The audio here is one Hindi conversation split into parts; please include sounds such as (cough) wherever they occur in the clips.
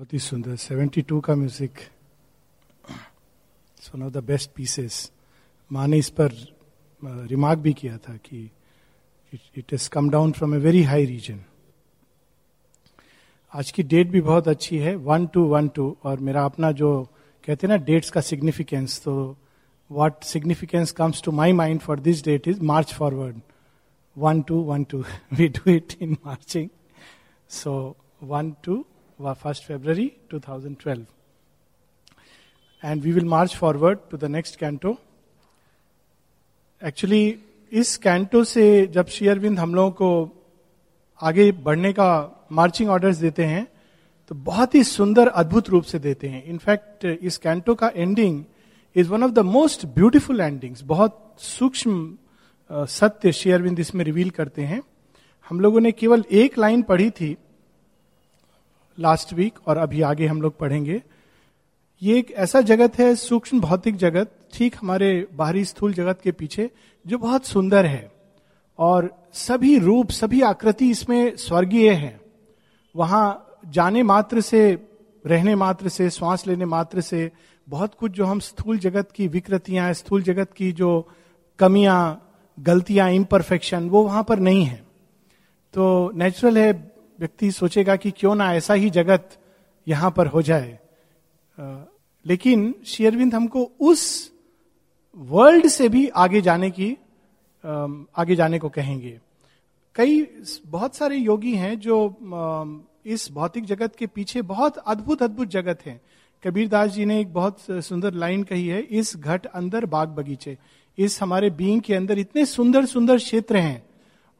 बहुत ही सुंदर 72 का music one of the best pieces माँ ने इस पर रिमार्क भी किया था कि it is come down from a very high region आज की डेट भी बहुत अच्छी है वन टू वन टू और मेरा अपना जो, कहते हैं ना डेट्स का सिग्निफिकेंस तो what significance comes to my mind for this date is march forward. 1 2 1 2. We do it in marching. So 1 2 1st February 2012. And we will march forward to the next canto. Actually इस कैंटो से जब शेयरविंद हम लोगों को आगे बढ़ने का मार्चिंग ऑर्डर्स देते हैं तो बहुत ही सुंदर, अद्भुत रूप से देते हैं इनफैक्ट इस कैंटो का ending is one of the most beautiful endings बहुत सूक्ष्म सत्य शेयरविंद इसमें रिवील करते हैं हम लोगों ने केवल एक लाइन पढ़ी थी लास्ट वीक और अभी आगे हम लोग पढ़ेंगे। ये एक ऐसा जगत है, सूक्ष्म भौतिक जगत, ठीक हमारे बाहरी स्थूल जगत के पीछे, जो बहुत सुंदर है। और सभी रूप, सभी आकृति इसमें स्वर्गीय है। वहाँ जाने मात्र से, रहने मात्र से, श्वास लेने मात्र से, बहुत कुछ जो हम स्थूल जगत की विकृतियाँ, स्थूल जगत की जो कमियाँ, गलतियाँ इम्परफेक्शन वो वहाँ पर नहीं है। तो नेचुरल है व्यक्ति सोचेगा कि क्यों ना ऐसा ही जगत यहाँ पर हो जाए। लेकिन शेयरविंद हमको उस वर्ल्ड से भी आगे जाने की आगे जाने को कहेंगे। कई बहुत सारे योगी हैं जो इस भौतिक जगत के पीछे बहुत अद्भुत अद्भुत जगत है। कबीर दास जी ने एक बहुत सुंदर लाइन कही है, इस घट अंदर बाग बगीचे। इस हमारे बींग के अंदर इतने सुंदर सुंदर क्षेत्र हैं।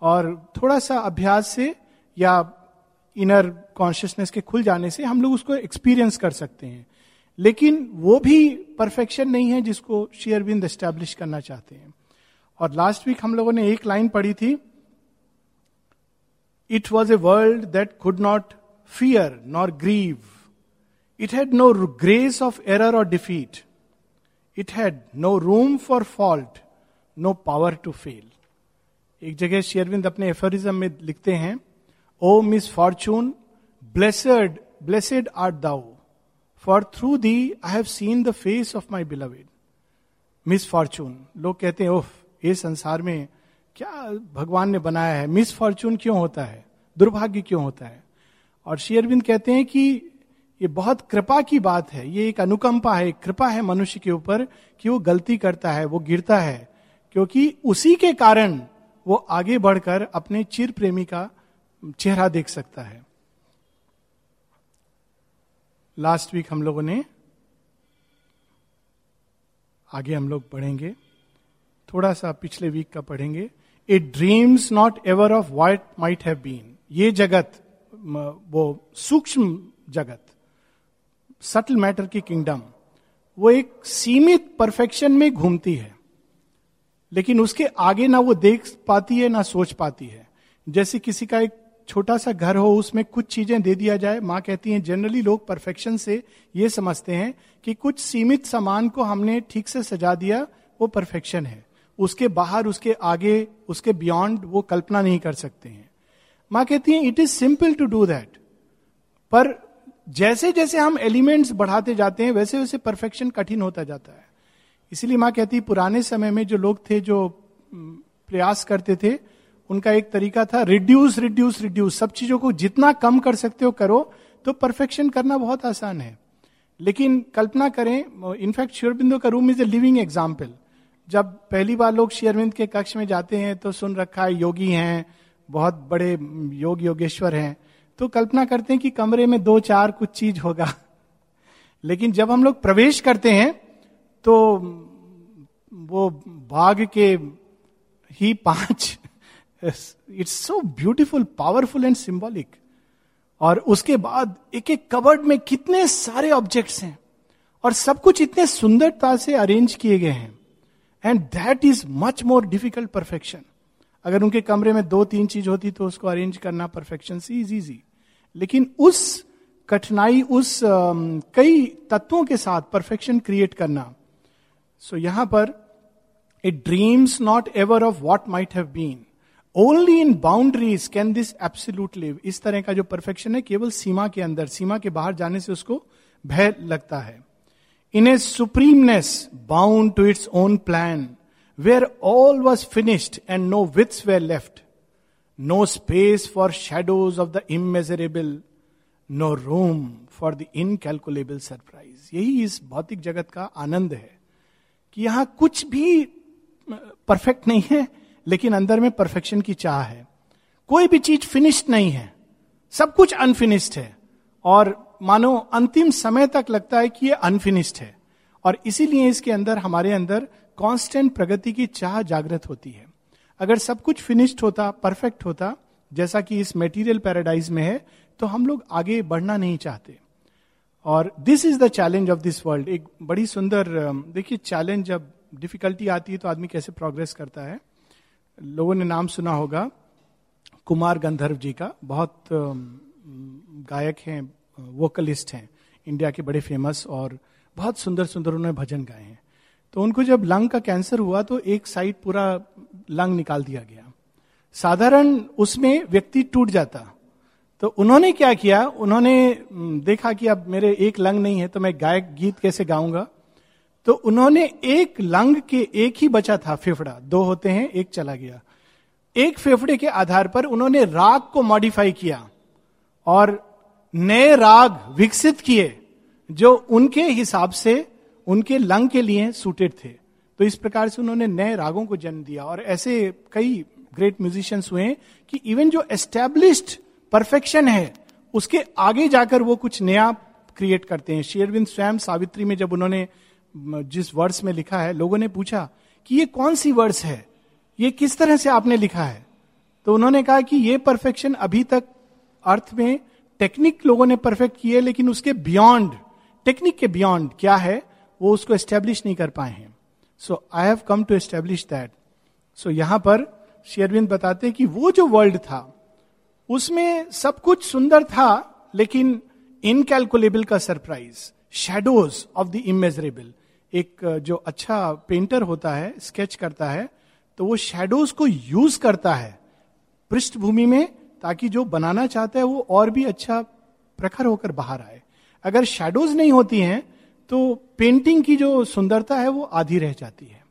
और थोड़ा सा अभ्यास से या इनर कॉन्शियसनेस के खुल जाने से हम लोग उसको एक्सपीरियंस कर सकते हैं। लेकिन वो भी परफेक्शन नहीं है जिसको शेयरबिंद एस्टेब्लिश करना चाहते हैं। और लास्ट वीक हम लोगों ने एक लाइन पढ़ी थी it was a world that could not fear nor grieve It had no grace of error और defeat it had no room for fault no power to fail एक जगह शेयरविंद अपने एफरिज्म में लिखते हैं O misfortune blessed blessed art thou for through thee I have seen the face of my beloved misfortune लोग कहते हैं ओफ ये संसार में क्या भगवान ने बनाया है? मिस फॉर्चून क्यों होता है? दुर्भाग्य क्यों होता है? और शेयरविंद कहते हैं कि ये बहुत कृपा की बात है। ये एक अनुकंपा है कृपा है मनुष्य के ऊपर कि वो गलती करता है, वो गिरता है। क्योंकि उसी के कारण वो आगे बढ़कर अपने चिर प्रेमी का चेहरा देख सकता है। लास्ट वीक हम लोगों ने आगे हम लोग पढ़ेंगे। थोड़ा सा पिछले वीक का पढ़ेंगे। It dreams not ever of what might have been ये जगत वो सूक्ष्म जगत सटल मैटर की किंगडम वो एक सीमित परफेक्शन में घूमती है। लेकिन उसके आगे ना वो देख पाती है, ना सोच पाती है। जैसे किसी का एक छोटा सा घर हो, उसमें कुछ चीज़ें दे दिया जाए। माँ कहती हैं जनरली लोग परफेक्शन से ये समझते हैं कि कुछ सीमित सामान को हमने ठीक से सजा दिया, वो परफेक्शन है। उसके बाहर, उसके आगे, उसके बियॉन्ड वो कल्पना नहीं कर सकते हैं। माँ कहती हैं it is simple to do that पर जैसे जैसे हम एलिमेंट्स बढ़ाते जाते हैं वैसे वैसे परफेक्शन कठिन होता जाता है। इसीलिए माँ कहती पुराने समय में जो लोग थे, जो प्रयास करते थे उनका एक तरीका था रिड्यूस रिड्यूस रिड्यूस सब चीज़ों को जितना कम कर सकते हो करो तो परफेक्शन करना बहुत आसान है। लेकिन कल्पना करें इनफैक्ट शेयरबिंदु का room is a living example जब पहली बार लोग शेयरबिंद के कक्ष में जाते हैं तो सुन रखा है, योगी हैं, बहुत बड़े योग योगेश्वर हैं। तो कल्पना करते हैं कि कमरे में दो, चार कुछ चीज़ होगा। लेकिन जब हम लोग प्रवेश करते हैं तो वो बाघ के ही पाँच it's so beautiful powerful and symbolic और उसके बाद एक एक कवर्ड में कितने सारे ऑब्जेक्ट्स हैं। और सब कुछ इतने सुंदरता से अरेंज किए गए हैं। And that is much more difficult perfection अगर उनके कमरे में दो तीन चीज़ होती तो उसको अरेंज करना परफेक्शन से इज़ इजी लेकिन उस कठिनाई उस कई तत्वों के साथ परफेक्शन क्रिएट करना। सो so, यहाँ पर it dreams not ever of what might have been only in boundaries can this absolute live इस तरह का जो परफेक्शन है, केवल सीमा के अंदर, सीमा के बाहर जाने से उसको भय लगता है। In a supremeness bound to its own plan where all was finished and no wits were left no space for shadows of the imaginable no room for the incalculable surprise यही इस भौतिक जगत का आनंद है कि यहाँ कुछ भी परफेक्ट नहीं है। लेकिन अंदर में परफेक्शन की चाह है। कोई भी चीज़ फिनिश्ड नहीं है। सब कुछ अनफिनिश्ड है। और मानो अंतिम समय तक लगता है कि ये अनफिनिश्ड है। और इसीलिए इसके अंदर, हमारे अंदर कांस्टेंट प्रगति की चाह जागृत होती है। अगर सब कुछ फिनिश्ड होता परफेक्ट होता, जैसा कि इस मेटीरियल पैराडाइज में है तो हम लोग आगे बढ़ना नहीं चाहते। और this is the challenge of this world एक बड़ी सुंदर देखिए चैलेंज जब डिफिकल्टी आती है तो आदमी कैसे प्रोग्रेस करता है? लोगों ने नाम सुना होगा कुमार गंधर्व जी का। बहुत गायक हैं वोकलिस्ट हैं इंडिया के बड़े फ़ेमस और बहुत सुंदर सुंदर उन्होंने भजन गाए हैं। तो उनको जब लंग का कैंसर हुआ तो एक साइड पूरा लंग निकाल दिया गया। साधारण उसमें व्यक्ति टूट जाता। तो उन्होंने क्या किया? उन्होंने देखा कि अब मेरे एक लंग नहीं है तो मैं गायक गीत कैसे गाऊँगा? तो उन्होंने एक लंग के एक ही बचा था, फेफड़ा। दो होते हैं, एक चला गया। एक फेफड़े के आधार पर उन्होंने राग को मॉडिफाई किया और नए राग विकसित किए, जो उनके हिसाब से उनके लंग के लिए सूटेड थे। तो इस प्रकार से उन्होंने नए रागों को जन्म दिया और ऐसे कई ग्रेट म्यूजिशियंस हुए कि इवन जो एस्टेब्लिश्ड परफेक्शन है, उसके आगे जाकर वो कुछ नया क्रिएट करते हैं। शेरविंद स्वयं सावित्री में जब उन्होंने जिस वर्ड्स में लिखा है, लोगों ने पूछा कि ये कौन सी वर्ड्स है? ये किस तरह से आपने लिखा है? तो उन्होंने कहा कि ये परफेक्शन अभी तक अर्थ में टेक्निक लोगों ने परफेक्ट की है लेकिन उसके बियॉन्ड टेक्निक के बियॉन्ड क्या है, वो उसको एस्टेब्लिश नहीं कर पाए हैं। So I have come to establish that so यहाँ पर शेरविंद बताते हैं कि वो जो वर्ल्ड था, उसमें सब कुछ सुंदर था, लेकिन इनकैलकुलेबल का surprise shadows of the imaginable एक जो अच्छा पेंटर होता है स्केच करता है तो वो शेडोज को यूज़ करता है पृष्ठभूमि में ताकि जो बनाना चाहता है वो और भी अच्छा प्रखर होकर बाहर आए। अगर शेडोज नहीं होती हैं तो पेंटिंग की जो सुंदरता है वो आधी रह जाती है।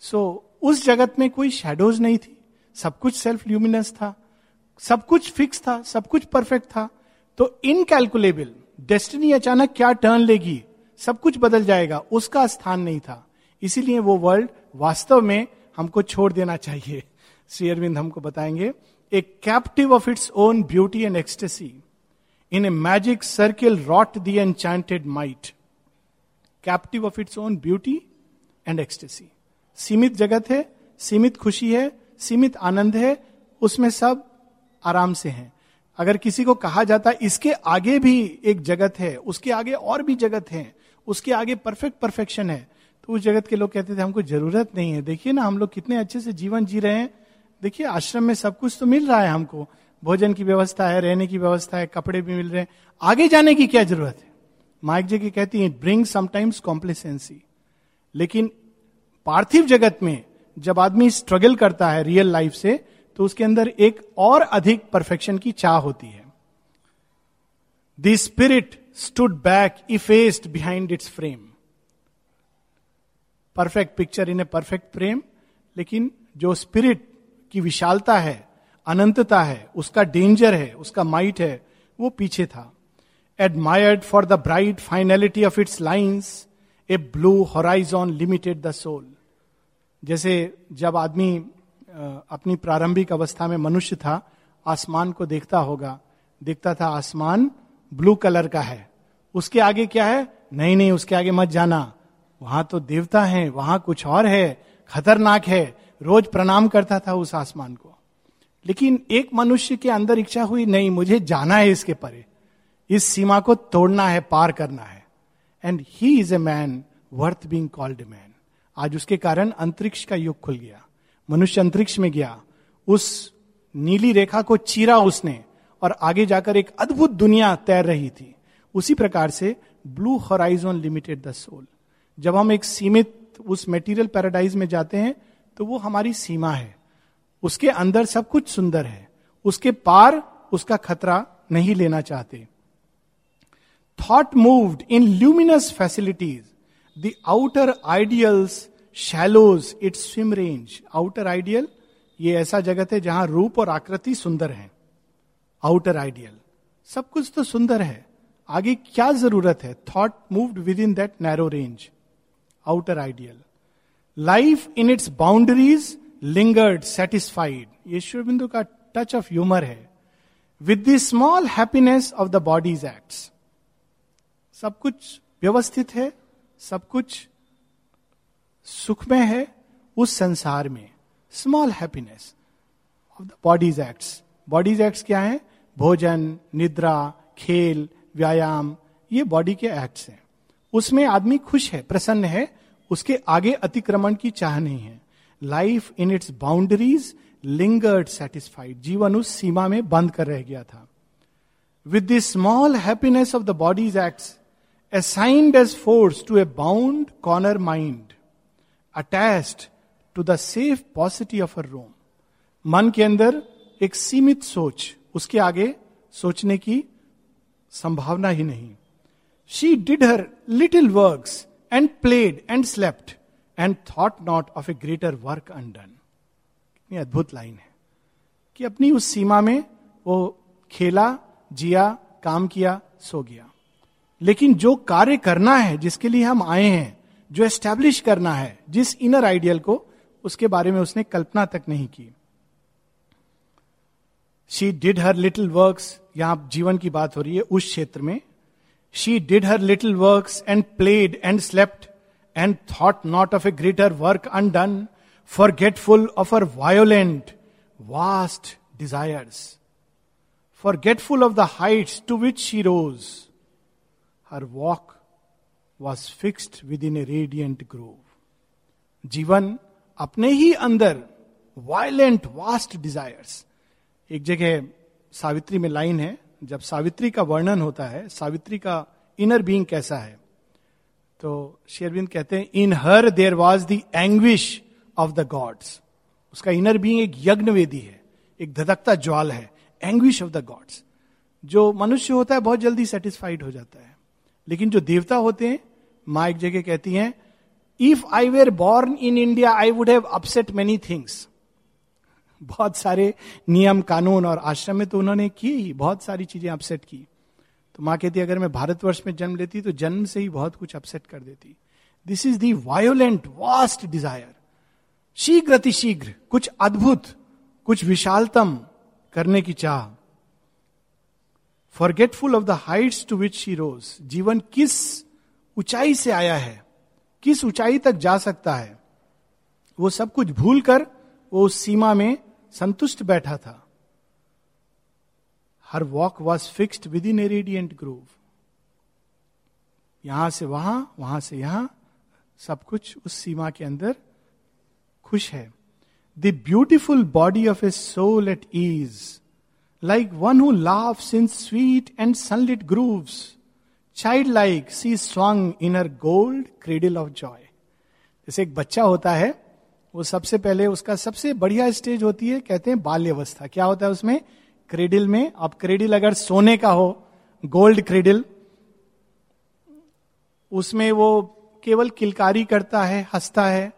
सो so, उस जगत में कोई शेडोज नहीं थी। सब कुछ सेल्फ ल्यूमिनस था। सब कुछ फिक्स था। सब कुछ परफेक्ट था। तो इनकैलकुलेबल डेस्टिनी अचानक क्या टर्न लेगी? सब कुछ बदल जाएगा, उसका स्थान नहीं था। इसीलिए वो वर्ल्ड वास्तव में हमको छोड़ देना चाहिए। श्री अरविंद हमको बताएँगे a captive of its own beauty and ecstasy in a magic circle wrought the enchanted might captive of its own beauty and ecstasy सीमित जगत है, सीमित खुशी है, सीमित आनंद है, उसमें सब आराम से हैं। अगर किसी को कहा जाता, इसके आगे भी एक जगत है, उसके आगे और भी जगत है उसके आगे परफेक्ट परफेक्शन है। तो उस जगत के लोग कहते थे, हमको ज़रूरत नहीं है। देखिए ना, हम लोग कितने अच्छे से जीवन जी रहे हैं। देखिए, आश्रम में सब कुछ तो मिल रहा है हमको। भोजन की व्यवस्था है, रहने की व्यवस्था है, कपड़े भी मिल रहे हैं। आगे जाने की क्या ज़रूरत है? माइक जी की कहती है ब्रिंग समटाइम्स कॉम्प्लिसेंसी लेकिन पार्थिव जगत में जब आदमी स्ट्रगल करता है रियल लाइफ से तो उसके अंदर एक और अधिक परफेक्शन की चाह होती है। The spirit stood back effaced behind its frame perfect picture in a perfect frame लेकिन जो स्पिरिट की विशालता है, अनंतता है, उसका डेंजर है, उसका माइट है, वो पीछे था। Admired for the bright finality of its lines a blue horizon limited the soul जैसे जब आदमी अपनी प्रारंभिक अवस्था में मनुष्य था, आसमान को देखता होगा, देखता था आसमान ब्लू कलर का है। उसके आगे क्या है? नहीं नहीं, उसके आगे मत जाना। वहाँ तो देवता है, वहाँ कुछ और है। खतरनाक है। रोज प्रणाम करता था उस आसमान को। लेकिन एक मनुष्य के अंदर इच्छा हुई, नहीं, मुझे जाना है इसके परे। इस सीमा को तोड़ना है, पार करना है। And he is a man worth being called man आज उसके कारण अंतरिक्ष का युग खुल गया। मनुष्य अंतरिक्ष में गया। उस नीली रेखा को चीरा उसने। और आगे जाकर एक अद्भुत दुनिया तैर रही थी। उसी प्रकार से blue horizon limited the soul जब हम एक सीमित उस मेटीरियल पैराडाइज में जाते हैं तो वो हमारी सीमा है। उसके अंदर सब कुछ सुंदर है। उसके पार उसका खतरा नहीं लेना चाहते। Thought moved in luminous facilities the outer ideals shallows its swim range outer ideal ये ऐसा जगत है जहाँ रूप और आकृति सुंदर है। आउटर आइडियल सब कुछ तो सुंदर है। आगे क्या ज़रूरत है? Thought moved within that narrow range outer ideal life in its boundaries lingered satisfied ये शिवबिंदु का टच ऑफ़ ह्यूमर है। With the small happiness of the body's acts सब कुछ व्यवस्थित है, सब कुछ सुखमय है उस संसार में। Small happiness of the body's acts body's acts क्या है? भोजन, निद्रा, खेल, व्यायाम, ये बॉडी के एक्ट्स हैं। उसमें आदमी खुश है, प्रसन्न है, उसके आगे अतिक्रमण की चाह नहीं है। Life in its boundaries lingered satisfied जीवन उस सीमा में बंद कर रह गया था। With the small happiness of the body's acts assigned as force to a bound corner mind attached to the safe paucity of a room मन के अंदर एक सीमित सोच उसके आगे सोचने की संभावना ही नहीं। She did her little work and played and slept and thought not of a greater work undone कितनी अद्भुत लाइन है कि अपनी उस सीमा में वो खेला, जिया, काम किया, सो गया। लेकिन जो कार्य करना है, जिसके लिए हम आए हैं, जो एस्टेब्लिश करना है, जिस इनर आइडियल को, उसके बारे में उसने कल्पना तक नहीं की। She did her little work यहाँ जीवन की बात हो रही है, उस क्षेत्र में। She did her little work and played and slept and thought not of a greater work undone forgetful of her violent vast desires forgetful of the heights to which she rose her walk was fixed within a radiant grove जीवन अपने ही अंदर वायलेंट वास्ट डिजायर्स एक जगह सावित्री में लाइन है, जब सावित्री का वर्णन होता है, सावित्री का इनर बीइंग कैसा है? तो शेरविंद कहते हैं in her there was the anguish of the gods उसका इनर बीइंग एक यज्ञ वेदी है, एक धधकता ज्वाल है एंग्विश ऑफ़ द गॉड्स जो मनुष्य होता है, बहुत जल्दी सेटिस्फाइड हो जाता है। लेकिन जो देवता होते हैं, माँ एक जगह कहती हैं if I were born in India I would have upset many things बहुत सारे नियम, कानून और आश्रम में तो उन्होंने की ही, बहुत सारी चीज़ें अपसेट की। तो माँ कहती, अगर मैं भारतवर्ष में जन्म लेती तो जन्म से ही बहुत कुछ अपसेट कर देती। This is the violent vast desire शीघ्र अतिशीघ्र कुछ अद्भुत, कुछ विशालतम करने की चाह। Forgetful of the heights to which she rose जीवन किस ऊंचाई से आया है? किस ऊंचाई तक जा सकता है? वो सब कुछ भूल कर वो उस सीमा में संतुष्ट बैठा था। Her walk was fixed within a radiant groove यहाँ से वहाँ वहाँ से यहाँ, सब कुछ उस सीमा के अंदर खुश है। The beautiful body of a soul at ease like one who loves in sweet and sunlit groves child like she swung in gold cradle of joy जैसे एक बच्चा होता है वो सबसे पहले उसका सबसे बढ़िया स्टेज होती है, कहते हैं बाल्य अवस्था क्या होता है उसमें? क्रेडिल में। अब क्रेडिल अगर सोने का हो, गोल्ड क्रेडिल, उसमें वो केवल किलकारी करता है, हंसता है,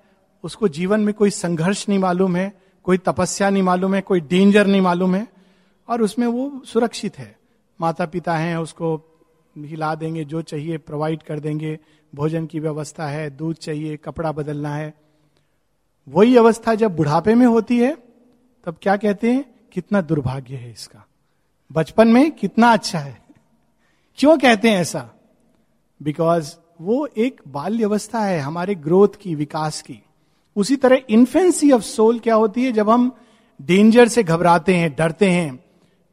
उसको जीवन में कोई संघर्ष नहीं मालूम है, कोई तपस्या नहीं मालूम है, कोई डेंजर नहीं मालूम है, और उसमें वो सुरक्षित है। माता पिता हैं, उसको हिला देंगे, जो चाहिए प्रोवाइड कर देंगे, भोजन की व्यवस्था है, दूध चाहिए, कपड़ा बदलना है वही अवस्था जब बुढ़ापे में होती है, तब क्या कहते हैं? कितना दुर्भाग्य है इसका। बचपन में कितना अच्छा है। क्यों कहते हैं ऐसा? बिकॉज़ वो एक बाल्य अवस्था है हमारे ग्रोथ की, विकास की। उसी तरह इन्फेंसी ऑफ़ सोल क्या होती है? जब हम डेंजर से घबराते हैं, डरते हैं,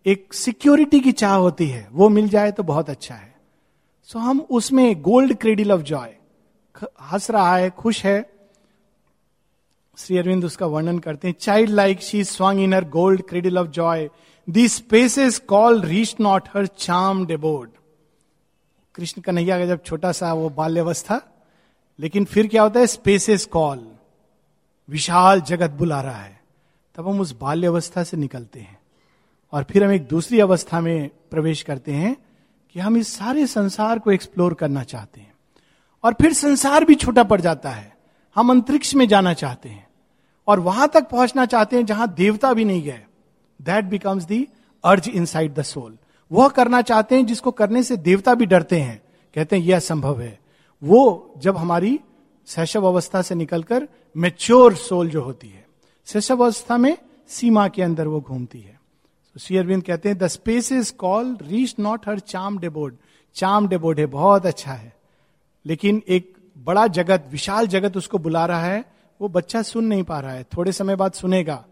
एक सिक्योरिटी की चाह होती है, वो मिल जाए तो बहुत अच्छा है। सो so हम उसमें गोल्ड क्रेडिल ऑफ़ जॉय हंस रहा है, खुश है श्री अरविंद उसका वर्णन करते हैं child like she swung in her gold cradle of joy the spaces call reach not her charm abode Krishna Kanhaiya का जब छोटा सा वो बाल्यवस्था, लेकिन फिर क्या होता है? स्पेसेस कॉल विशाल जगत बुला रहा है। तब हम उस बाल्य अवस्था से निकलते हैं। और फिर हम एक दूसरी अवस्था में प्रवेश करते हैं कि हम इस सारे संसार को एक्सप्लोर करना चाहते हैं। और फिर संसार भी छोटा पड़ जाता है। हम अंतरिक्ष में जाना चाहते हैं। और वहाँ तक पहुँचना चाहते हैं जहाँ देवता भी नहीं गए। दैट बिकम्स दी अर्ज़ इन साइड द सोल वह करना चाहते हैं जिसको करने से देवता भी डरते हैं। कहते हैं, यह असंभव है। वो जब हमारी शैशव अवस्था से निकलकर मेच्योर सोल जो होती है शैशव अवस्था में सीमा के अंदर वो घूमती है। श्री अरविंद कहते हैं the space is call reach not her charm abode charm डेबोर्ड है बहुत अच्छा है। लेकिन एक बड़ा जगत, विशाल जगत उसको बुला रहा है वो बच्चा सुन नहीं पा रहा है। थोड़े समय बाद सुनेगा।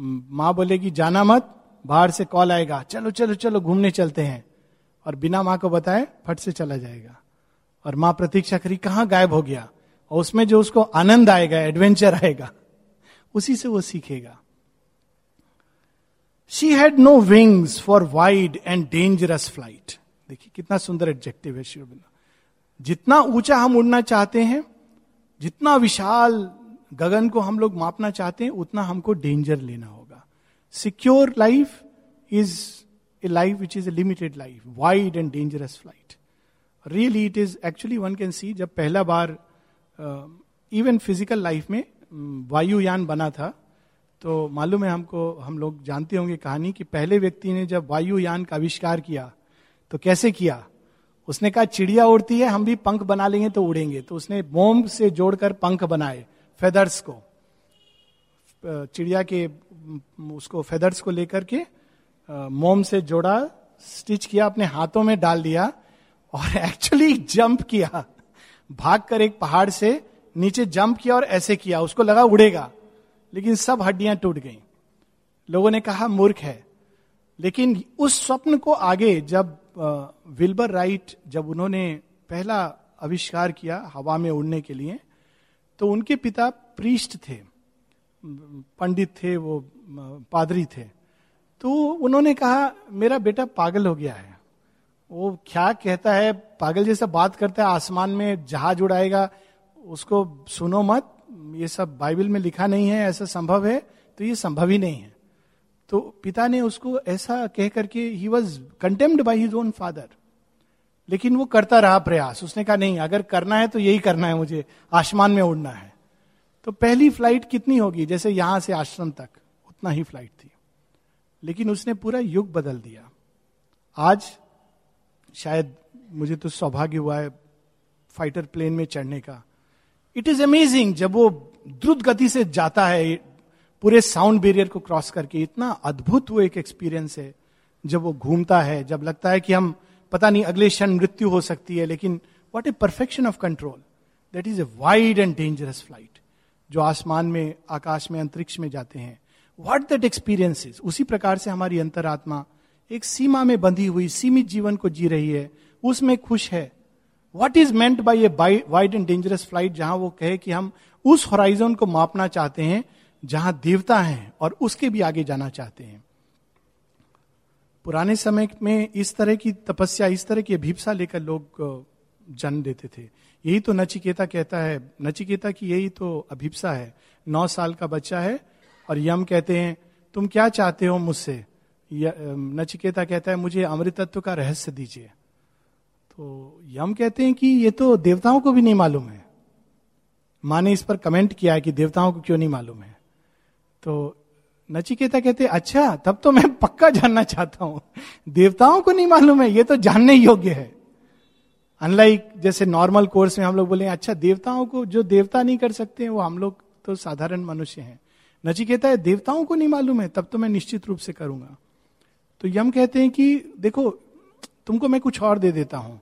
माँ बोलेगी, जाना मत, बाहर से कॉल आएगा। चलो चलो चलो, घूमने चलते हैं। और बिना माँ को बताए फट से चला जाएगा। और माँ प्रतीक्षा करी, कहाँ गायब हो गया? और उसमें जो उसको आनंद आएगा एडवेंचर आएगा, उसी से वो सीखेगा। She had no wings for wide and dangerous flight देखिए, कितना सुंदर एडजेक्टिव है शिवबिंदा जितना ऊँचा हम उड़ना चाहते हैं, जितना विशाल गगन को हम लोग मापना चाहते हैं, उतना हमको डेंजर लेना होगा। Secure life is a life which is a limited life wide and dangerous flight really it is actually one can see जब पहला बार इवन फ़िज़िकल लाइफ में वायुयान बना था तो मालूम है हमको, हम लोग जानते होंगे कहानी कि पहले व्यक्ति ने जब वायुयान का आविष्कार किया तो कैसे किया? उसने कहा, चिड़िया उड़ती है, हम भी पंख बना लेंगे तो उड़ेंगे। तो उसने मोम से जोड़कर पंख बनाए। फेदर्स को चिड़िया के उसको फेदर्स को लेकर के मोम से जोड़ा स्टिच किया, अपने हाथों में डाल दिया और (laughs) एक्चुअली जंप किया। भाग कर एक पहाड़ से नीचे जंप किया और ऐसे किया, उसको लगा उड़ेगा, लेकिन सब हड्डियाँ टूट गई। लोगों ने कहा, मूर्ख है। लेकिन उस स्वप्न को आगे जब विल्बर राइट, जब उन्होंने पहला आविष्कार किया हवा में उड़ने के लिए तो उनके पिता प्रीस्ट थे, पंडित थे, वो, पादरी थे। तो उन्होंने कहा, मेरा बेटा पागल हो गया है। वो क्या कहता है, पागल जैसा बात करता है, आसमान में जहाज़ उड़ाएगा, उसको सुनो मत, ये सब बाइबल में लिखा नहीं है, ऐसा संभव है तो ये संभव ही नहीं है। तो पिता ने उसको ऐसा कह करके ही was contemned by his own father लेकिन वो करता रहा प्रयास। उसने कहा, नहीं, अगर करना है तो यही करना है मुझे। आसमान में उड़ना है। तो पहली फ़्लाइट कितनी होगी? जैसे यहाँ से आश्रम तक, उतना ही फ़्लाइट थी। लेकिन उसने पूरा युग बदल दिया। आज शायद मुझे तो सौभाग्य हुआ है फाइटर प्लेन में चढ़ने का। इट इज़ अमेजिंग जब वो द्रुत गति से जाता है, पूरे साउंड बैरियर को क्रॉस करके। इतना अद्भुत वो एक एक्सपीरियंस है, जब वो घूमता है, जब लगता है कि हम पता नहीं अगले क्षण मृत्यु हो सकती है, लेकिन what a perfection of control that is a wide and dangerous flight जो आसमान में, आकाश में, अंतरिक्ष में जाते हैं। वॉट दैट एक्सपीरियंस इज़ उसी प्रकार से हमारी अंतरात्मा एक सीमा में बंधी हुई, सीमित जीवन को जी रही है, उसमें खुश है। What is meant by a wide and dangerous flight जहाँ वो कहे कि हम उस होराइजन को मापना चाहते हैं, जहाँ देवता हैं और उसके भी आगे जाना चाहते हैं। पुराने समय में इस तरह की तपस्या, इस तरह की अभिप्सा लेकर लोग जन्म देते थे। यही तो नचिकेता कहता है। नचिकेता की यही तो अभिप्सा है। नौ साल का बच्चा है और यम कहते हैं, तुम क्या चाहते हो मुझसे? नचिकेता कहता है, मुझे अमृतत्व का रहस्य दीजिए। तो यम कहते हैं कि ये तो देवताओं को भी नहीं मालूम है। माँ ने इस पर कमेंट किया है कि देवताओं को क्यों नहीं मालूम है। तो नचिकेता कहते अच्छा तब तो मैं पक्का जानना चाहता हूँ। देवताओं को नहीं मालूम है, ये तो जानने योग्य है। अनलाइक जैसे नॉर्मल कोर्स में हम लोग बोले अच्छा देवताओं को जो देवता नहीं कर सकते हैं, वो हम लोग तो साधारण मनुष्य हैं। नचिकेता है देवताओं को नहीं मालूम है, तब तो मैं निश्चित रूप से करूँगा। तो यम कहते हैं कि, देखो, तुमको मैं कुछ और दे देता हूँ।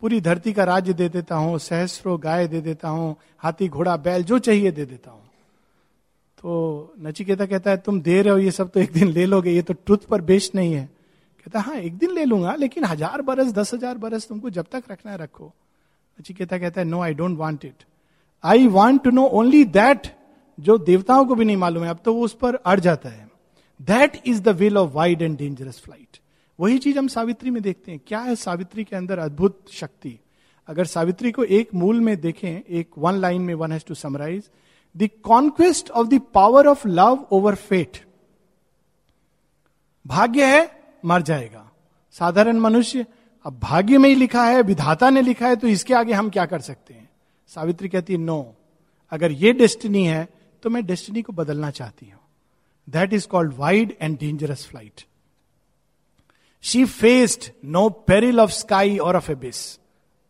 पूरी धरती का राज्य दे देता हूँ सहस्रो गाय दे देता हूँ, हाथी, घोड़ा, बैल, जो चाहिए दे देता हूँ। तो नचिकेता कहता है, तुम दे रहे हो ये सब तो एक दिन ले लोगे, ये तो ट्रुथ पर बेस्ड नहीं है। कहता हाँ एक दिन ले लूँगा, लेकिन हज़ार बरस, दस हज़ार बरस तुमको जब तक रखना है रखो। नचिकेता कहता है no I don't want it I want to know only that जो देवताओं को भी नहीं मालूम है, अब तो वो उस पर अड़ जाता है। That is the will of wide and dangerous flight वही चीज़ हम सावित्री में देखते हैं। क्या है सावित्री के अंदर अद्भुत शक्ति? अगर सावित्री को एक मूल में देखें, एक वन लाइन में one has to summarise the conquest of the power of love over fate भाग्य है, मर जाएगा। साधारण मनुष्य, अब भाग्य में ही लिखा है, विधाता ने लिखा है तो इसके आगे हम क्या कर सकते हैं? सावित्री कहती है नो अगर ये डेस्टिनी है तो मैं डेस्टिनी को बदलना चाहती हूँ। That is called wide and dangerous flight she faced no peril of sky और ऑफ़ एबिस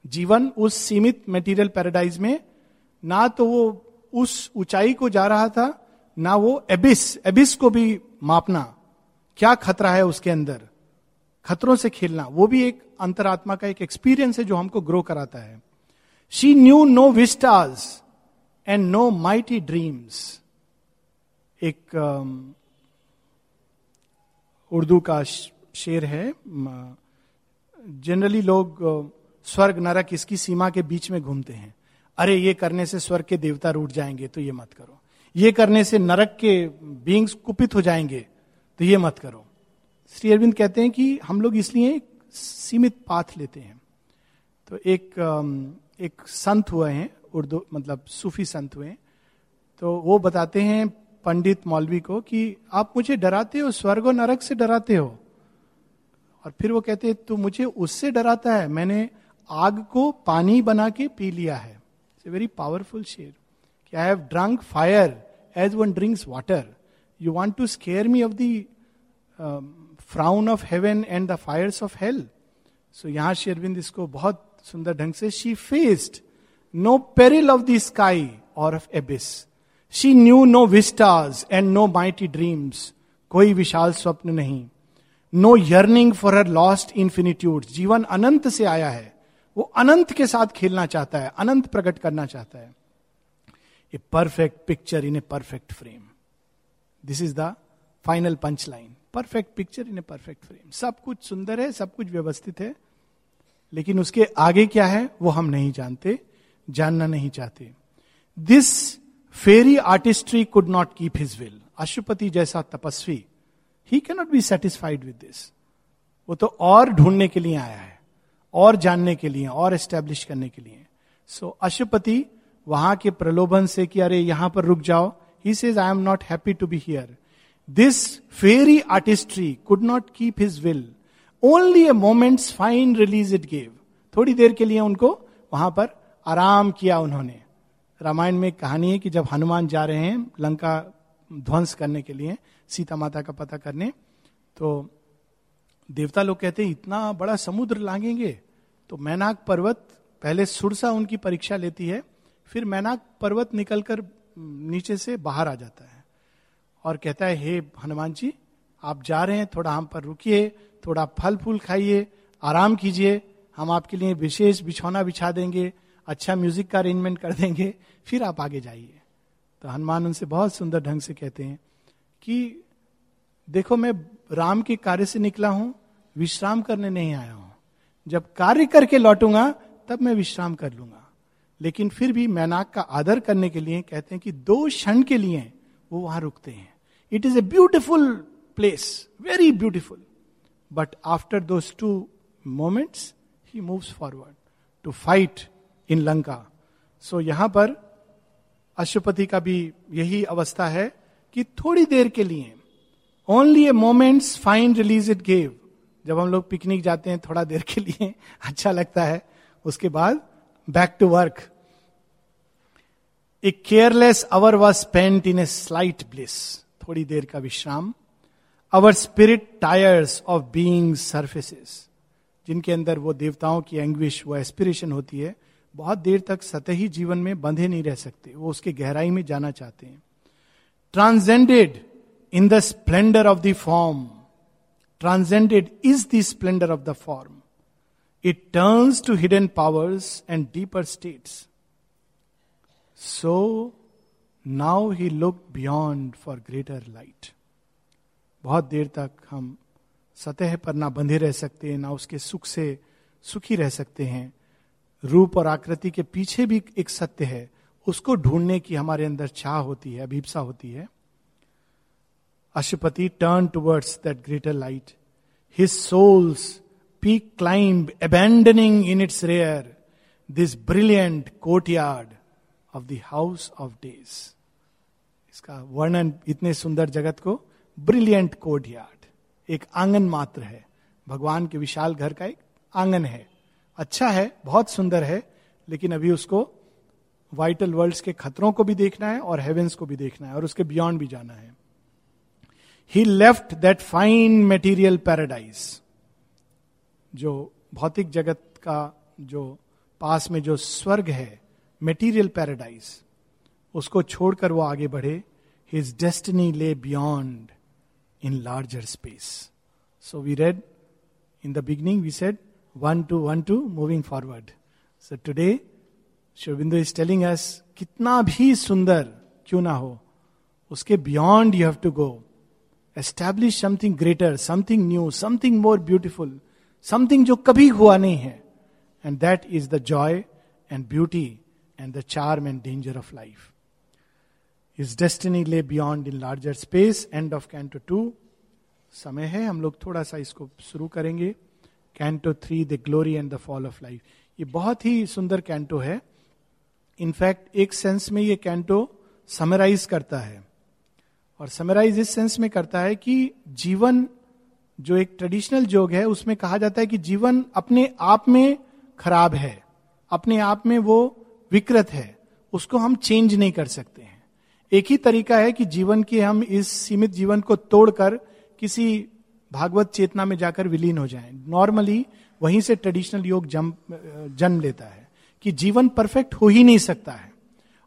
जीवन उस सीमित मेटीरियल पैराडाइज में, ना तो वो उस ऊंचाई को जा रहा था, ना वो एबिस एबिस को भी मापना। क्या खतरा है उसके अंदर? खतरों से खेलना। वो भी एक अंतरात्मा का एक एक्सपीरियंस है जो हमको ग्रो कराता है। She knew no vistas and no mighty dreams एक उर्दू का शेर है। जनरली लोग स्वर्ग, नरक इसकी सीमा के बीच में घूमते हैं। अरे, ये करने से स्वर्ग के देवता रूट जाएँगे तो ये मत करो। ये करने से नरक के बींग्स कुपित हो जाएँगे तो ये मत करो। श्री अरविंद कहते हैं कि हम लोग इसलिए सीमित पाथ लेते हैं। तो एक एक संत हुए हैं, उर्दू मतलब सूफी संत हुए तो वो बताते हैं पंडित मौलवी को कि आप मुझे डराते हो, स्वर्ग और नरक से डराते हो। और फिर वो कहते हैं, तू मुझे उससे डराता है, मैंने आग को पानी बना के पी लिया है। वेरी पावरफुल शेयर कि I have drunk fire as one drinks water you want to scare me of the frown of heaven and the fires of hell so यहाँ शेरविंद इसको बहुत सुंदर ढंग से she faced no peril of the sky और of abyss she knew no vistas and no mighty dreams कोई विशाल स्वप्न नहीं. No yearning for her lost infinitude जीवन अनंत से आया है. वो अनंत के साथ खेलना चाहता है, अनंत प्रकट करना चाहता है। A perfect picture in a perfect frame this is the final punch line perfect picture in a perfect frame सब कुछ सुंदर है, सब कुछ व्यवस्थित है, लेकिन उसके आगे क्या है, वो हम नहीं जानते, जानना नहीं चाहते। This fairy artistry could not keep his will Ashwapati जैसा तपस्वी ही cannot be satisfied with this वो तो और ढूँढने के लिए आया है। और जानने के लिए और एस्टेब्लिश करने के लिए। सो so, अशुपति वहाँ के प्रलोभन से कि अरे यहाँ पर रुक जाओ। He says I am not happy to be here this fairy artistry could not keep his will only a moment's fine release it gave थोड़ी देर के लिए उनको वहाँ पर आराम किया उन्होंने। रामायण में कहानी है कि जब हनुमान जा रहे हैं लंका ध्वंस करने के लिए सीता माता का पता करने तो देवता लोग कहते हैं, इतना बड़ा समुद्र लांगेंगे तो मैनाक पर्वत पहले सुरसा उनकी परीक्षा लेती है, फिर मैनाक पर्वत निकलकर नीचे से बाहर आ जाता है और कहता है, हे हनुमान जी, आप जा रहे हैं, थोड़ा हम पर रुकिए, थोड़ा फल फूल खाइए, आराम कीजिए, हम आपके लिए विशेष बिछौना बिछा देंगे अच्छा म्यूज़िक का अरेंजमेंट कर देंगे, फिर आप आगे जाइए। तो हनुमान उनसे बहुत सुंदर ढंग से कहते हैं कि, देखो, मैं राम के कार्य से निकला हूँ, विश्राम करने नहीं आया हूँ। जब कार्य करके लौटूँगा, तब मैं विश्राम कर लूँगा। लेकिन फिर भी मैनाक का आदर करने के लिए कहते हैं कि दो क्षण के लिए वो वहाँ रुकते हैं। It is a beautiful place very beautiful but after those two moments he moves forward to fight in Lanka so यहाँ पर अशुपति का भी यही अवस्था है कि थोड़ी देर के लिए only a moment's fine release it gave जब हम लोग पिकनिक जाते हैं थोड़ा देर के लिए (laughs) अच्छा लगता है, उसके बाद back to work a careless hour was spent in a slight bliss थोड़ी देर का विश्राम. Our spirit tires of being surfaces जिनके अंदर वो देवताओं की एंग्विश वो एस्पिरेशन होती है, बहुत देर तक सतही जीवन में बंधे नहीं रह सकते, वो उसके गहराई में जाना चाहते हैं. Transcended in the splendour of the form transcended is the splendour of the form it turns to hidden powers and deeper states so now he look beyond for greater light बहुत देर तक हम सतह पर ना बंधे रह सकते हैं ना उसके सुख से सुखी रह सकते हैं। रूप और आकृति के पीछे भी एक सत्य है। उसको ढूँढने की हमारे अंदर चाह होती है, अभीपसा होती है। Turn towards that greater light his soul's peak climb abandoning in its rare this brilliant courtyard of the house of days इसका वर्णन इतने सुंदर जगत को ब्रिलियंट कोड यार्ड एक आँगन मात्र है। भगवान के विशाल घर का एक आँगन है। अच्छा है, बहुत सुंदर है, लेकिन अभी उसको वाइटल वर्ल्ड्स के खतरों को भी देखना है और हेवेंस को भी देखना है और उसके बियॉन्ड भी जाना है। He left that fine material paradise जो भौतिक जगत का जो पास में जो स्वर्ग है मेटीरियल पैराडाइज उसको छोड़कर वो आगे बढ़े। His destiny lay beyond in larger space so we read in the beginning we said one two one two moving forward so today Shivbindu is telling us कितना भी सुंदर क्यों ना हो, उसके beyond you have to go establish something greater something new something more beautiful something जो कभी हुआ नहीं है। And that is the joy and beauty and the charm and danger of life is destiny lay beyond in larger space end of canto two समय है, हम लोग थोड़ा सा इसको शुरू करेंगे। Canto three the glory and the fall of life ये बहुत ही सुंदर कैंटो है। इनफैक्ट एक सेंस में ये कैंटो समराइज करता है। और समराइज इस सेंस में करता है कि जीवन जो एक ट्रेडिशनल जोग है, उसमें कहा जाता है कि जीवन अपने आप में खराब है, अपने आप में वो विकृत है, उसको हम चेंज नहीं कर सकते हैं। एक ही तरीका है कि जीवन के हम इस सीमित जीवन को तोड़कर किसी भागवत चेतना में जाकर विलीन हो जाएँ। नॉर्मली वहीं से ट्रेडिशनल योग जन्म लेता है कि जीवन परफेक्ट हो ही नहीं सकता है।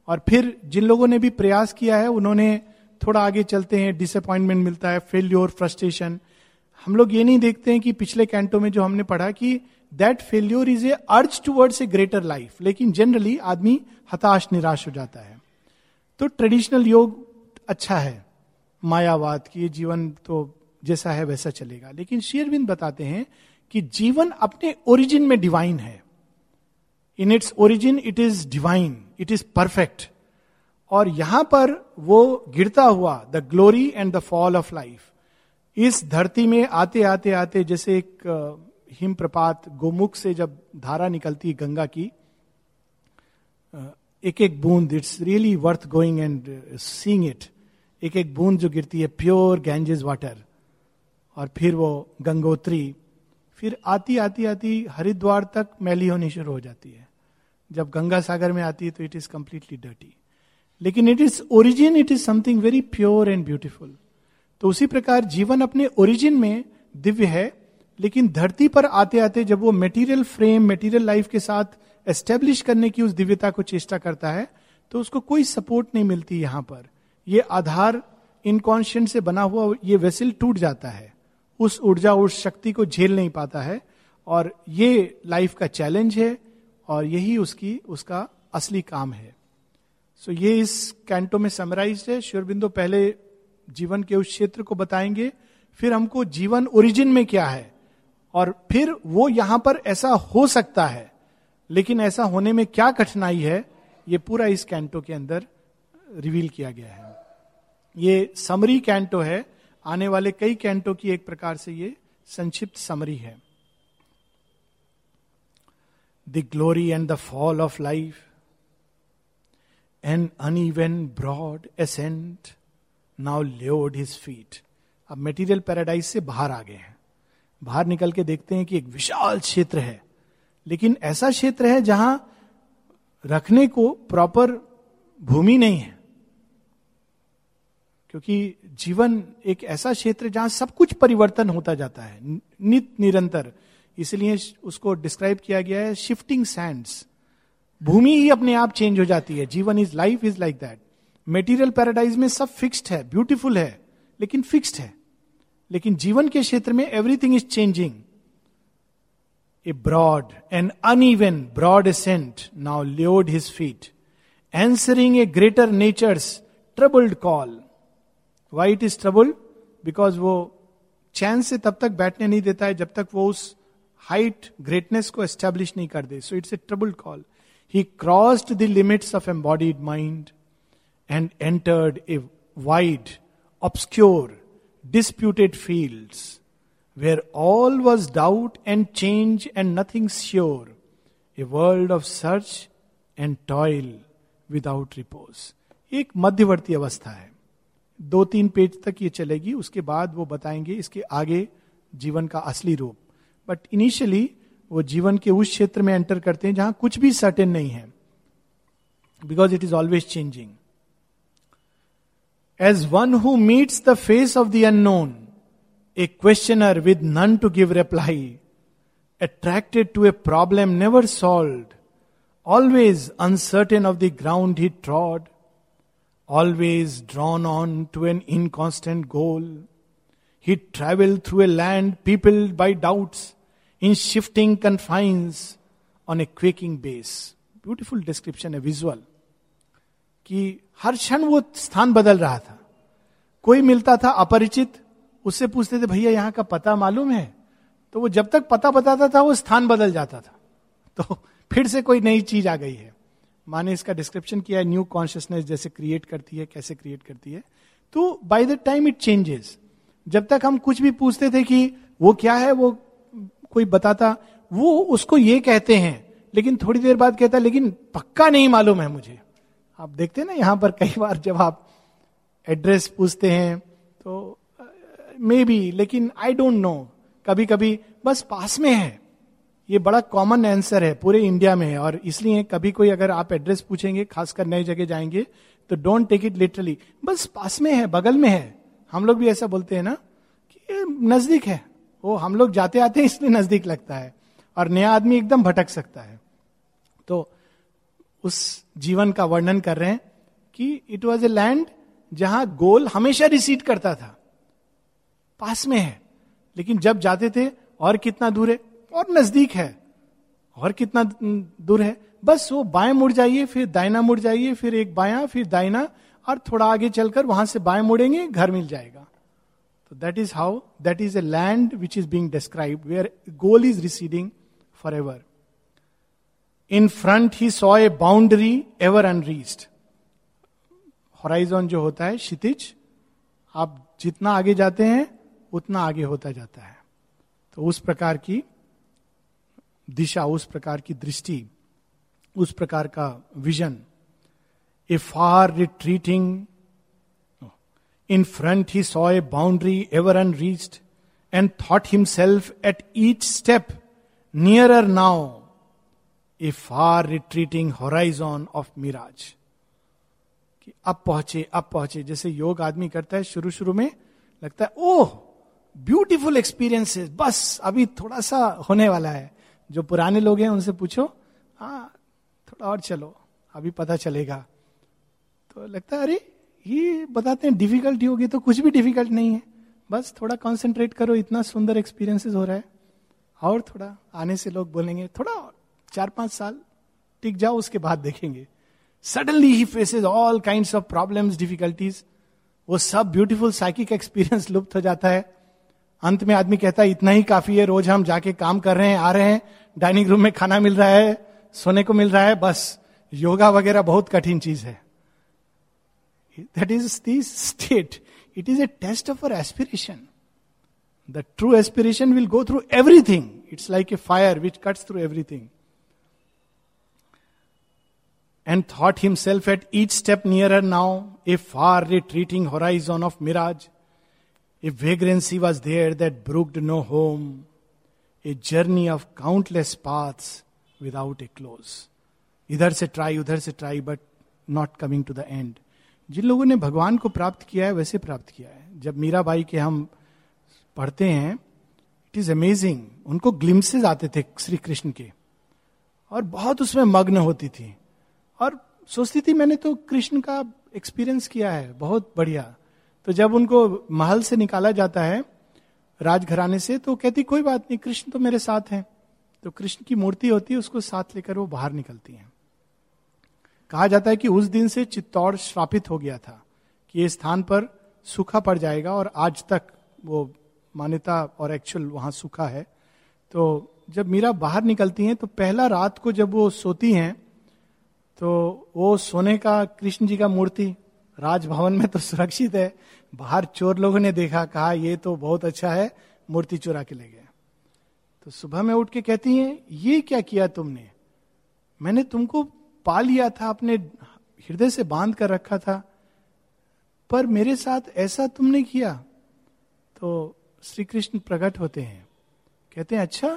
और फिर जिन लोगों ने भी प्रयास किया है, उन्होंने थोड़ा आगे चलते हैं डिसअपॉइंटमेंट मिलता है फेल्योर फ्रस्ट्रेशन हम लोग ये नहीं देखते हैं कि पिछले कैंटो में जो हमने पढ़ा कि that failure is a urge towards a greater life लेकिन जनरली आदमी हताश, निराश हो जाता है। तो ट्रेडिशनल योग अच्छा है। मायावाद की जीवन तो जैसा है वैसा चलेगा। लेकिन शेयरविंद बताते हैं कि जीवन अपने ओरिजिन में डिवाइन है। In its origin it is divine it is perfect और यहाँ पर वो गिरता हुआ the glory and the fall of life इस धरती में आते आते आते, जैसे एक हिम प्रपात गोमुख से जब धारा निकलती है गंगा की एक एक बूंद it's really worth going and seeing it एक एक बूंद जो गिरती है प्योर गैंजेस वाटर और फिर वो गंगोत्री, फिर आती आती आती हरिद्वार तक मैली होनी शुरू हो जाती है। जब गंगा सागर में आती है तो इट इज़ कंप्लीटली डर्टी लेकिन it is origin it is something very pure and beautiful तो उसी प्रकार जीवन अपने ओरिजिन में दिव्य है, लेकिन धरती पर आते आते जब वो मेटीरियल फ्रेम मेटीरियल लाइफ के साथ एस्टेब्लिश करने की उस दिव्यता को चेष्टा करता है तो उसको कोई सपोर्ट नहीं मिलती यहाँ पर। ये आधार इनकॉन्शियंट से बना हुआ ये वेसिल टूट जाता है। उस ऊर्जा उस शक्ति को झेल नहीं पाता है, और ये लाइफ का चैलेंज है, और यही उसकी, उसका असली काम है। सो so, ये इस कैंटो में समराइज है। श्योरबिंदो पहले जीवन के उस क्षेत्र को बताएँगे, फिर हमको जीवन ओरिजिन में क्या है, और फिर वो यहाँ पर ऐसा हो सकता है, लेकिन ऐसा होने में क्या कठिनाई है, ये पूरा इस कैंटो के अंदर रिवील किया गया है। ये समरी कैंटो है। आने वाले कई कैंटो की एक प्रकार से ये संक्षिप्त समरी है। The glory and the fall of life an uneven broad ascent now led his feet अब मेटीरियल पैराडाइज से बाहर आ गए हैं। बाहर निकल के देखते हैं कि एक विशाल क्षेत्र है। लेकिन ऐसा क्षेत्र है जहाँ रखने को प्रॉपर भूमि नहीं है। क्योंकि जीवन एक ऐसा क्षेत्र जहाँ सब कुछ परिवर्तन होता जाता है। नित निरंतर। इसलिए उसको डिस्क्राइब किया गया है शिफ्टिंग सैंड्स भूमि ही अपने आप चेंज हो जाती है। जीवन is life is like that material paradise में सब फिक्स्ड है ब्यूटीफुल है, लेकिन फिक्स्ड है। लेकिन जीवन के क्षेत्र में everything is changing a broad an uneven broad ascent now lured his feet answering a greater nature's troubled call why it is trouble because वो चैन से तब तक बैठने नहीं देता है जब तक वो उस हाइट ग्रेटनेस को एस्टेब्लिश नहीं कर दे। So it's a troubled call he crossed the limits of embodied mind and entered a wide obscure disputed fields where all was doubt and change and nothing sure a world of search and toil without repose एक मध्यवर्ती अवस्था है। दो तीन पेज तक ये चलेगी, उसके बाद वो बताएँगे इसके आगे जीवन का असली रूप। बट इनिशियली वो जीवन के उस क्षेत्र में एंटर करते हैं जहाँ कुछ भी सर्टेन नहीं है because it is always changing as one who meets the face of the unknown a questioner with none to give reply attracted to a problem never solve always uncertain of the ground he trod always drawn on to an inconstant goal he travel through a land peopled by doubts in shifting confines on a quaking base beautiful description है विजुअल कि हर क्षण वो स्थान बदल रहा था। कोई मिलता था अपरिचित, उससे पूछते थे, भैया, यहाँ का पता मालूम है? तो वो जब तक पता बताता था, वो स्थान बदल जाता था। तो फिर से कोई नई चीज़ आ गई है। माने इसका डिस्क्रिप्शन किया है न्यू कॉन्शियसनेस जैसे क्रिएट करती है, कैसे क्रिएट करती है। तो by the time it changes जब तक हम कुछ भी पूछते थे कि वो क्या है, वो कोई बताता, वो उसको ये कहते हैं, लेकिन थोड़ी देर बाद कहता, लेकिन पक्का नहीं मालूम है मुझे। आप देखते ना, यहाँ पर कई बार जब आप एड्रेस पूछते हैं तो मे बी लेकिन आई डोंट नो कभी कभी बस पास में है। ये बड़ा कॉमन आंसर है, पूरे इंडिया में है, और इसलिए कभी कोई अगर आप एड्रेस पूछेंगे, खासकर नई जगह जाएँगे तो डोंट टेक इट लिटरली बस पास में है, बगल में है। हम लोग भी ऐसा बोलते हैं ना, कि नज़दीक है। वो हम लोग जाते आते हैं इसलिए नज़दीक लगता है और नया आदमी एकदम भटक सकता है। तो उस जीवन का वर्णन कर रहे हैं कि इट वॉज़ ए लैंड जहाँ गोल हमेशा रिसीट करता था। पास में है, लेकिन जब जाते थे, और कितना दूर है? और नज़दीक है, और कितना दूर है? बस वो बाएँ मुड़ जाइए, फिर दाइना मुड़ जाइए, फिर एक बाया, फिर दाइना और थोड़ा आगे चलकर वहाँ से बाएँ मुड़ेंगे, घर मिल जाएगा। तो that is how that is a land which is being describe where goal is receding for ever in front he saw a boundary ever unreached horizon जो होता है, क्षितिज, आप जितना आगे जाते हैं, उतना आगे होता जाता है। तो उस प्रकार की दिशा, उस प्रकार की दृष्टि, उस प्रकार का vision a far retreating in front he saw a boundary ever unreached and thought himself at each step nearer now a far retreating horizon of mirage कि अब पहुँचे अब पहुँचे, जैसे योग आदमी करता है, शुरू शुरू में लगता है, ओह ब्यूटीफुल एक्सपीरियंसेस बस, अभी थोड़ा सा होने वाला है। जो पुराने लोग हैं, उनसे पूछो हाँ थोड़ा और चलो, अभी पता चलेगा। तो लगता है, अरे ये बताते हैं डिफिकल्टी होगी तो कुछ भी डिफ़िकल्ट नहीं है। बस थोड़ा कॉन्सेंट्रेट करो, इतना सुंदर एक्सपीरियंसेस हो रहा है। और थोड़ा आने से लोग बोलेंगे, थोड़ा चार पाँच साल टिक जाओ, उसके बाद देखेंगे। Suddenly he faces all kind of problem difficulties वो सब ब्यूटीफुल साइकिक एक्सपीरियंस लुप्त हो जाता है। अंत में आदमी कहता है, इतना ही काफ़ी है, रोज हम जाके काम कर रहे हैं, आ रहे हैं डाइनिंग रूम में खाना मिल रहा है, सोने को मिल रहा है, बस योगा वगैरह बहुत कठिन चीज़ है। That is this state it is a test of our aspiration the true aspiration will go through everything it's like a fire which cuts through everything and thought himself at each step nearer now, a far retreating horizon of mirage. A vagrancy was there that brooked no home, a journey of countless paths without a close. इधर से ट्राई उधर से try but not coming to the end जिन लोगों ने भगवान को प्राप्त किया है, वैसे प्राप्त किया है। जब मीराबाई के हम पढ़ते हैं इट इज़ अमेजिंग उनको ग्लिम्सेज आते थे श्री कृष्ण के। और बहुत उसमें मग्न होती थी। और सोचती थी, मैंने तो कृष्ण का एक्सपीरियंस किया है, बहुत बढ़िया। तो जब उनको महल से निकाला जाता है, राजघराने से तो कहती, कोई बात नहीं, कृष्ण तो मेरे साथ हैं। तो कृष्ण की मूर्ति होती है, उसको साथ लेकर वो बाहर निकलती हैं। कहा जाता है कि उस दिन से चित्तौड़ श्रापित हो गया था कि ये स्थान पर सूखा पड़ जाएगा और आज तक वो मान्यता और एक्चुअल वहाँ सूखा है। तो जब मीरा बाहर निकलती हैं तो पहला रात को जब वो सोती हैं तो वो सोने का कृष्ण जी का मूर्ति, राजभवन में तो सुरक्षित है। बाहर चोर लोगों ने देखा, कहा, ये तो बहुत अच्छा है, मूर्ति चुरा के ले गए। तो सुबह में उठ के कहती हैं, ये क्या किया तुमने? मैंने तुमको पा लिया था, अपने हृदय से बाँध कर रखा था, पर मेरे साथ ऐसा तुमने किया। तो श्री कृष्ण प्रकट होते हैं। कहते हैं अच्छा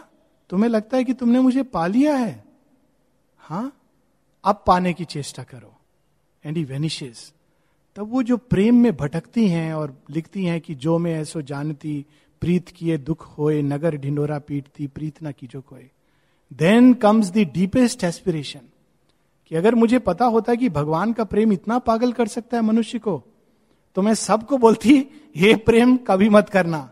तुम्हें लगता है कि तुमने मुझे पा लिया है? हाँ अब पाने की चेष्टा करो। एंड ही वेनिशेस तब वो जो प्रेम में भटकती हैं और लिखती हैं कि जो मैं ऐसो जानती, प्रीत किए दुख होए, नगर ढिंडोरा पीटती, प्रीत ना की जो कोई then comes the deepest aspiration कि अगर मुझे पता होता कि भगवान का प्रेम इतना पागल कर सकता है मनुष्य को तो मैं सबको बोलती, ये प्रेम कभी मत करना.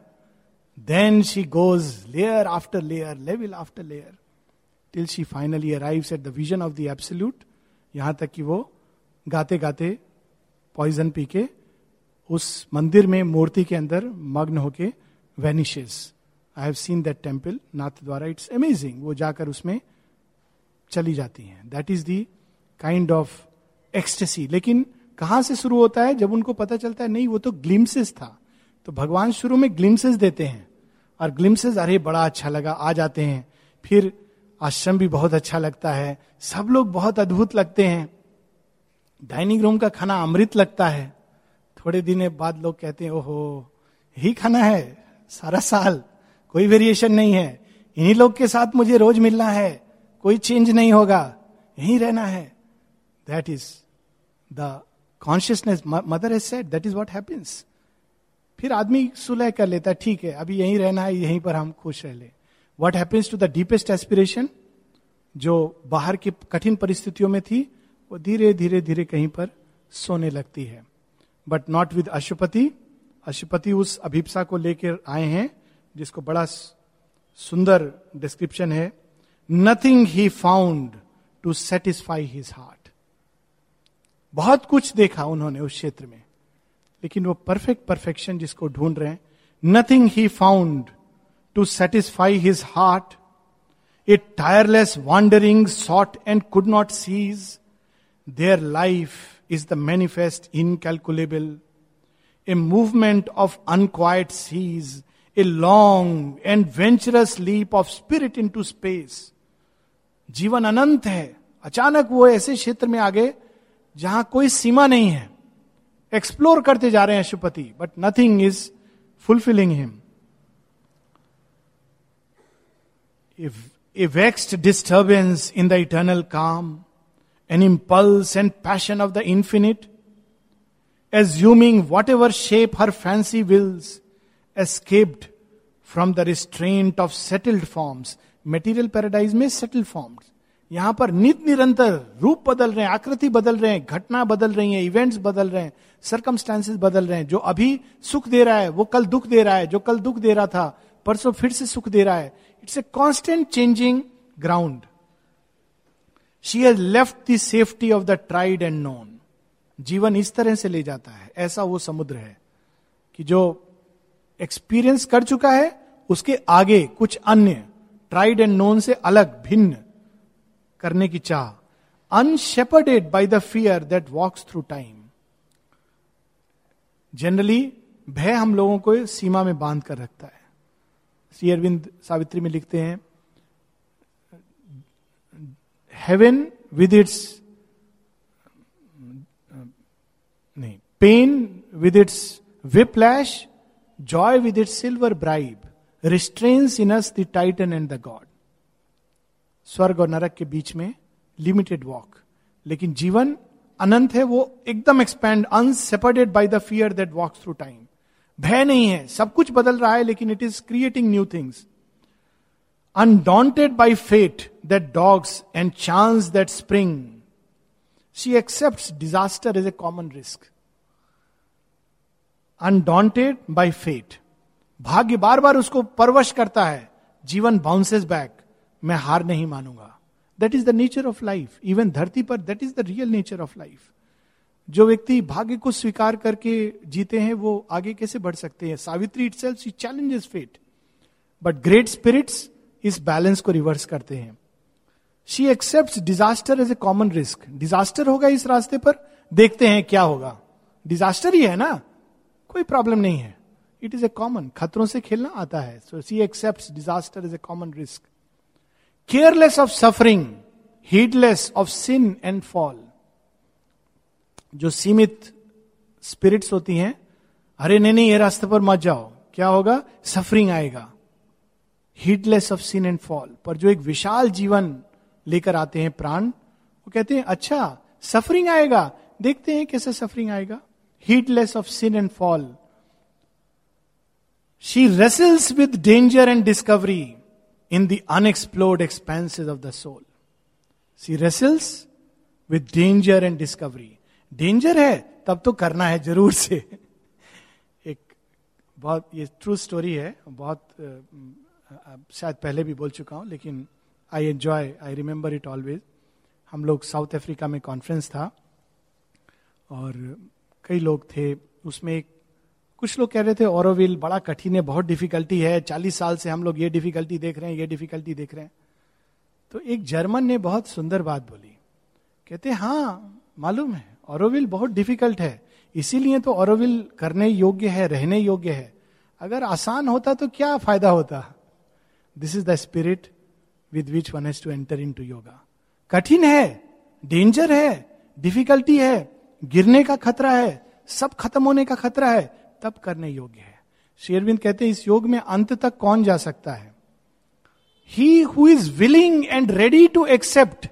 Then she goes layer after layer level after layer till she finally arrive at the vision of the absolute यहाँ तक कि वो गाते गाते पॉइजन पी के उस मंदिर में मूर्ति के अंदर मग्न होके vanishes I have seen that temple Nathdwara it's amazing वो जाकर उसमें चली जाती हैं. That is the kind of ecstasy लेकिन कहाँ से शुरू होता है? जब उनको पता चलता है, नहीं, वो तो ग्लिम्सेस था। तो भगवान शुरू में ग्लिम्सेस देते हैं। और ग्लिम्सेस अरे, बड़ा अच्छा लगा, आ जाते हैं। फिर आश्रम भी बहुत अच्छा लगता है। सब लोग बहुत अद्भुत लगते हैं। डाइनिंग रूम का खाना अमृत लगता है। थोड़े दिन बाद लोग कहते हैं, ओहो, यही खाना है, सारा साल, कोई वेरिएशन नहीं है। इन्हीं लोग के साथ मुझे रोज मिलना है, कोई चेंज नहीं होगा, यहीं रहना है। That is the consciousness mother is set that is what happens फिर आदमी सुलह कर लेता है ठीक है, अभी यहीं रहना है, यहीं पर हम खुश रह ले. What happens to the deepest aspiration जो बाहर की कठिन परिस्थितियों में थी, वो धीरे धीरे धीरे कहीं पर सोने लगती है। But not with Ashwapati Ashwapati उस अभिप्सा को लेकर आए हैं, जिसको बड़ा सुंदर डिस्क्रिप्शन है। Nothing he found to satisfy his heart बहुत कुछ देखा उन्होंने उस क्षेत्र में। लेकिन वो परफेक्ट परफेक्शन जिसको ढूंढ रहे हैं nothing he found to satisfy his heart a tireless wandering sought and could not cease there life is the manifest incalculable a movement of unquiet seas a long and venturous leap of spirit into space जीवन अनंत है, अचानक वो ऐसे क्षेत्र में आ गए जहाँ कोई सीमा नहीं है। एक्सप्लोर करते जा रहे हैं Ashwapati but nothing is fulfilling him a vexed disturbance in the eternal calm an impulse and passion of the infinite assuming whatever shape her fancy wills escaped from the restraint of settled forms material paradise में सेटल्ड फॉर्म्स यहाँ पर नित निरंतर रूप बदल रहे हैं, आकृति बदल रहे हैं, घटना बदल रही है इवेंट्स बदल रहे हैं सरकमस्टांसेस बदल रहे हैं। जो अभी सुख दे रहा है, वो कल दुख दे रहा है। जो कल दुख दे रहा था, परसों फिर से सुख दे रहा है। It's a constant changing ground she has left the safety of the tried and known जीवन इस तरह से ले जाता है। ऐसा वो समुद्र है कि जो एक्सपीरियंस कर चुका है, उसके आगे कुछ अन्य ट्राइड एंड नोन से अलग, भिन्न करने की चाह unshepherded by the fear that walks through time generally भय हम लोगों को सीमा में बाँध कर रखता है। श्री अरविंद सावित्री में लिखते हैं हेवन विद इट्स नहीं pain with its whiplash joy with its silver bribe restrains in us the titan and the god स्वर्ग और नरक के बीच में लिमिटेड वॉक लेकिन जीवन अनंत है, वो एकदम expand unshepherded by the fear that walk through time भय नहीं है, सब कुछ बदल रहा है, लेकिन it is creating new things undaunted by fate that dogs and chance that spring she accept disaster is a common risk undaunted by fate भाग्य बार बार उसको परवश करता है। जीवन बाउंसेस बैक मैं हार नहीं मानूँगा। That is the nature of life even धरती पर that is the real nature of life जो व्यक्ति भाग्य को स्वीकार करके जीते हैं, वो आगे कैसे बढ़ सकते हैं? Savitri itself challenges fate but great spirits इस बैलेंस को रिवर्स करते हैं। She accept disaster as a common risk disaster होगा इस रास्ते पर, देखते हैं क्या होगा। डिजास्टर ही है ना? कोई प्रॉब्लम नहीं है। इट इज़ ए कॉमन खतरों से खेलना आता है। So she accept disaster is a common risk careless of suffering heedless of sin and fall जो सीमित स्पिरिट्स होती हैं, अरे नहीं नहीं, ये रास्ते पर मत जाओ। क्या होगा? सफरिंग आएगा। Heedless of sin and fall पर जो एक विशाल जीवन लेकर आते हैं प्राण, वो कहते हैं अच्छा सफरिंग आएगा। देखते हैं कैसे सफरिंग आएगा। Heedless of sin and fall she wrestles with danger and discovery in the unexplored expanses of the soul she wrestles with danger and discovery danger है, तब तो करना है, ज़रूर से। एक बहुत, ये ट्रू स्टोरी है, बहुत शायद पहले भी बोल चुका हूँ, लेकिन I enjoy I remember it always हम लोग साउथ अफ्रीका में कॉन्फ्रेंस था, और कई लोग थे, उसमें एक कुछ लोग कह रहे थे ओरोविल बड़ा कठिन है, बहुत डिफिकल्टी है, चालीस साल से हम लोग ये डिफिकल्टी देख रहे हैं, ये डिफिकल्टी देख रहे हैं। तो एक जर्मन ने बहुत सुंदर बात बोली। कहते हाँ मालूम है ओरोविल बहुत डिफ़िकल्ट है, इसीलिए तो ओरोविल करने योग्य है, रहने योग्य है। अगर आसान होता तो क्या फ़ायदा होता? This is the spirit with which one has to enter into yoga कठिन है डेंजर है डिफिकल्टी है, गिरने का खतरा है, सब खत्म होने का खतरा है तब करने योग्य है। शेरविंद कहते हैं, इस योग में अंत तक कौन जा सकता है? He who is willing and ready to accept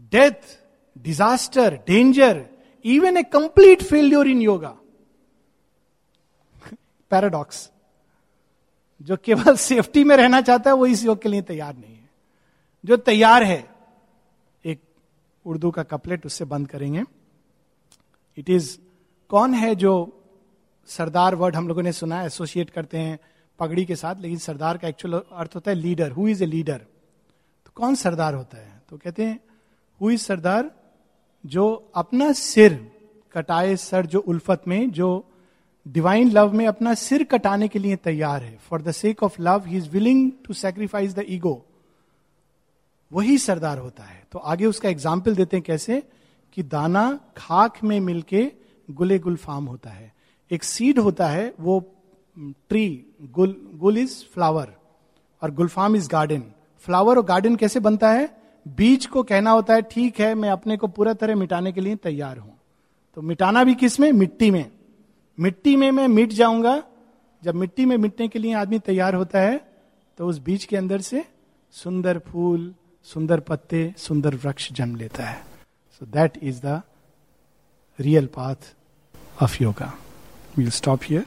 death disaster danger even a complete failure in yoga paradox जो केवल सेफ्टी में रहना चाहता है, वो इस योग के लिए तैयार नहीं है। जो तैयार है, एक उर्दू का कपलेट उससे बंद करेंगे। इट इज़ कौन है जो सरदार वर्ड हम लोगों ने सुना एसोसिएट करते हैं पगड़ी के साथ, लेकिन सरदार का एक्चुअल अर्थ होता है leader who is a leader तो कौन सरदार होता है? तो कहते हैं हु इज़ सरदार? जो अपना सिर कटाए सर जो उल्फत में, जो डिवाइन लव में अपना सिर कटाने के लिए तैयार है. For the sake of love he is willing to sacrifice the ego वही सरदार होता है. तो आगे उसका एग्ज़ाम्पल देते हैं कैसे? कि दाना खाक में मिलके गुले गुलफाम होता है। एक सीड होता है, वो ट्री, गुल गुल इज़ फ्लावर और गुलफाम इज़ गार्डन। फ्लावर और गार्डन कैसे बनता है? बीज को कहना होता है, ठीक है, मैं अपने को पूरा तरह मिटाने के लिए तैयार हूँ। तो मिटाना भी किसमें? मिट्टी में। मिट्टी में मैं मिट जाऊँगा। जब मिट्टी में मिटने के लिए आदमी तैयार होता है तो उस बीज के अंदर से सुंदर फूल, सुंदर पत्ते, सुंदर वृक्ष जन्म लेता है। So that is the real path of yoga we'll stop here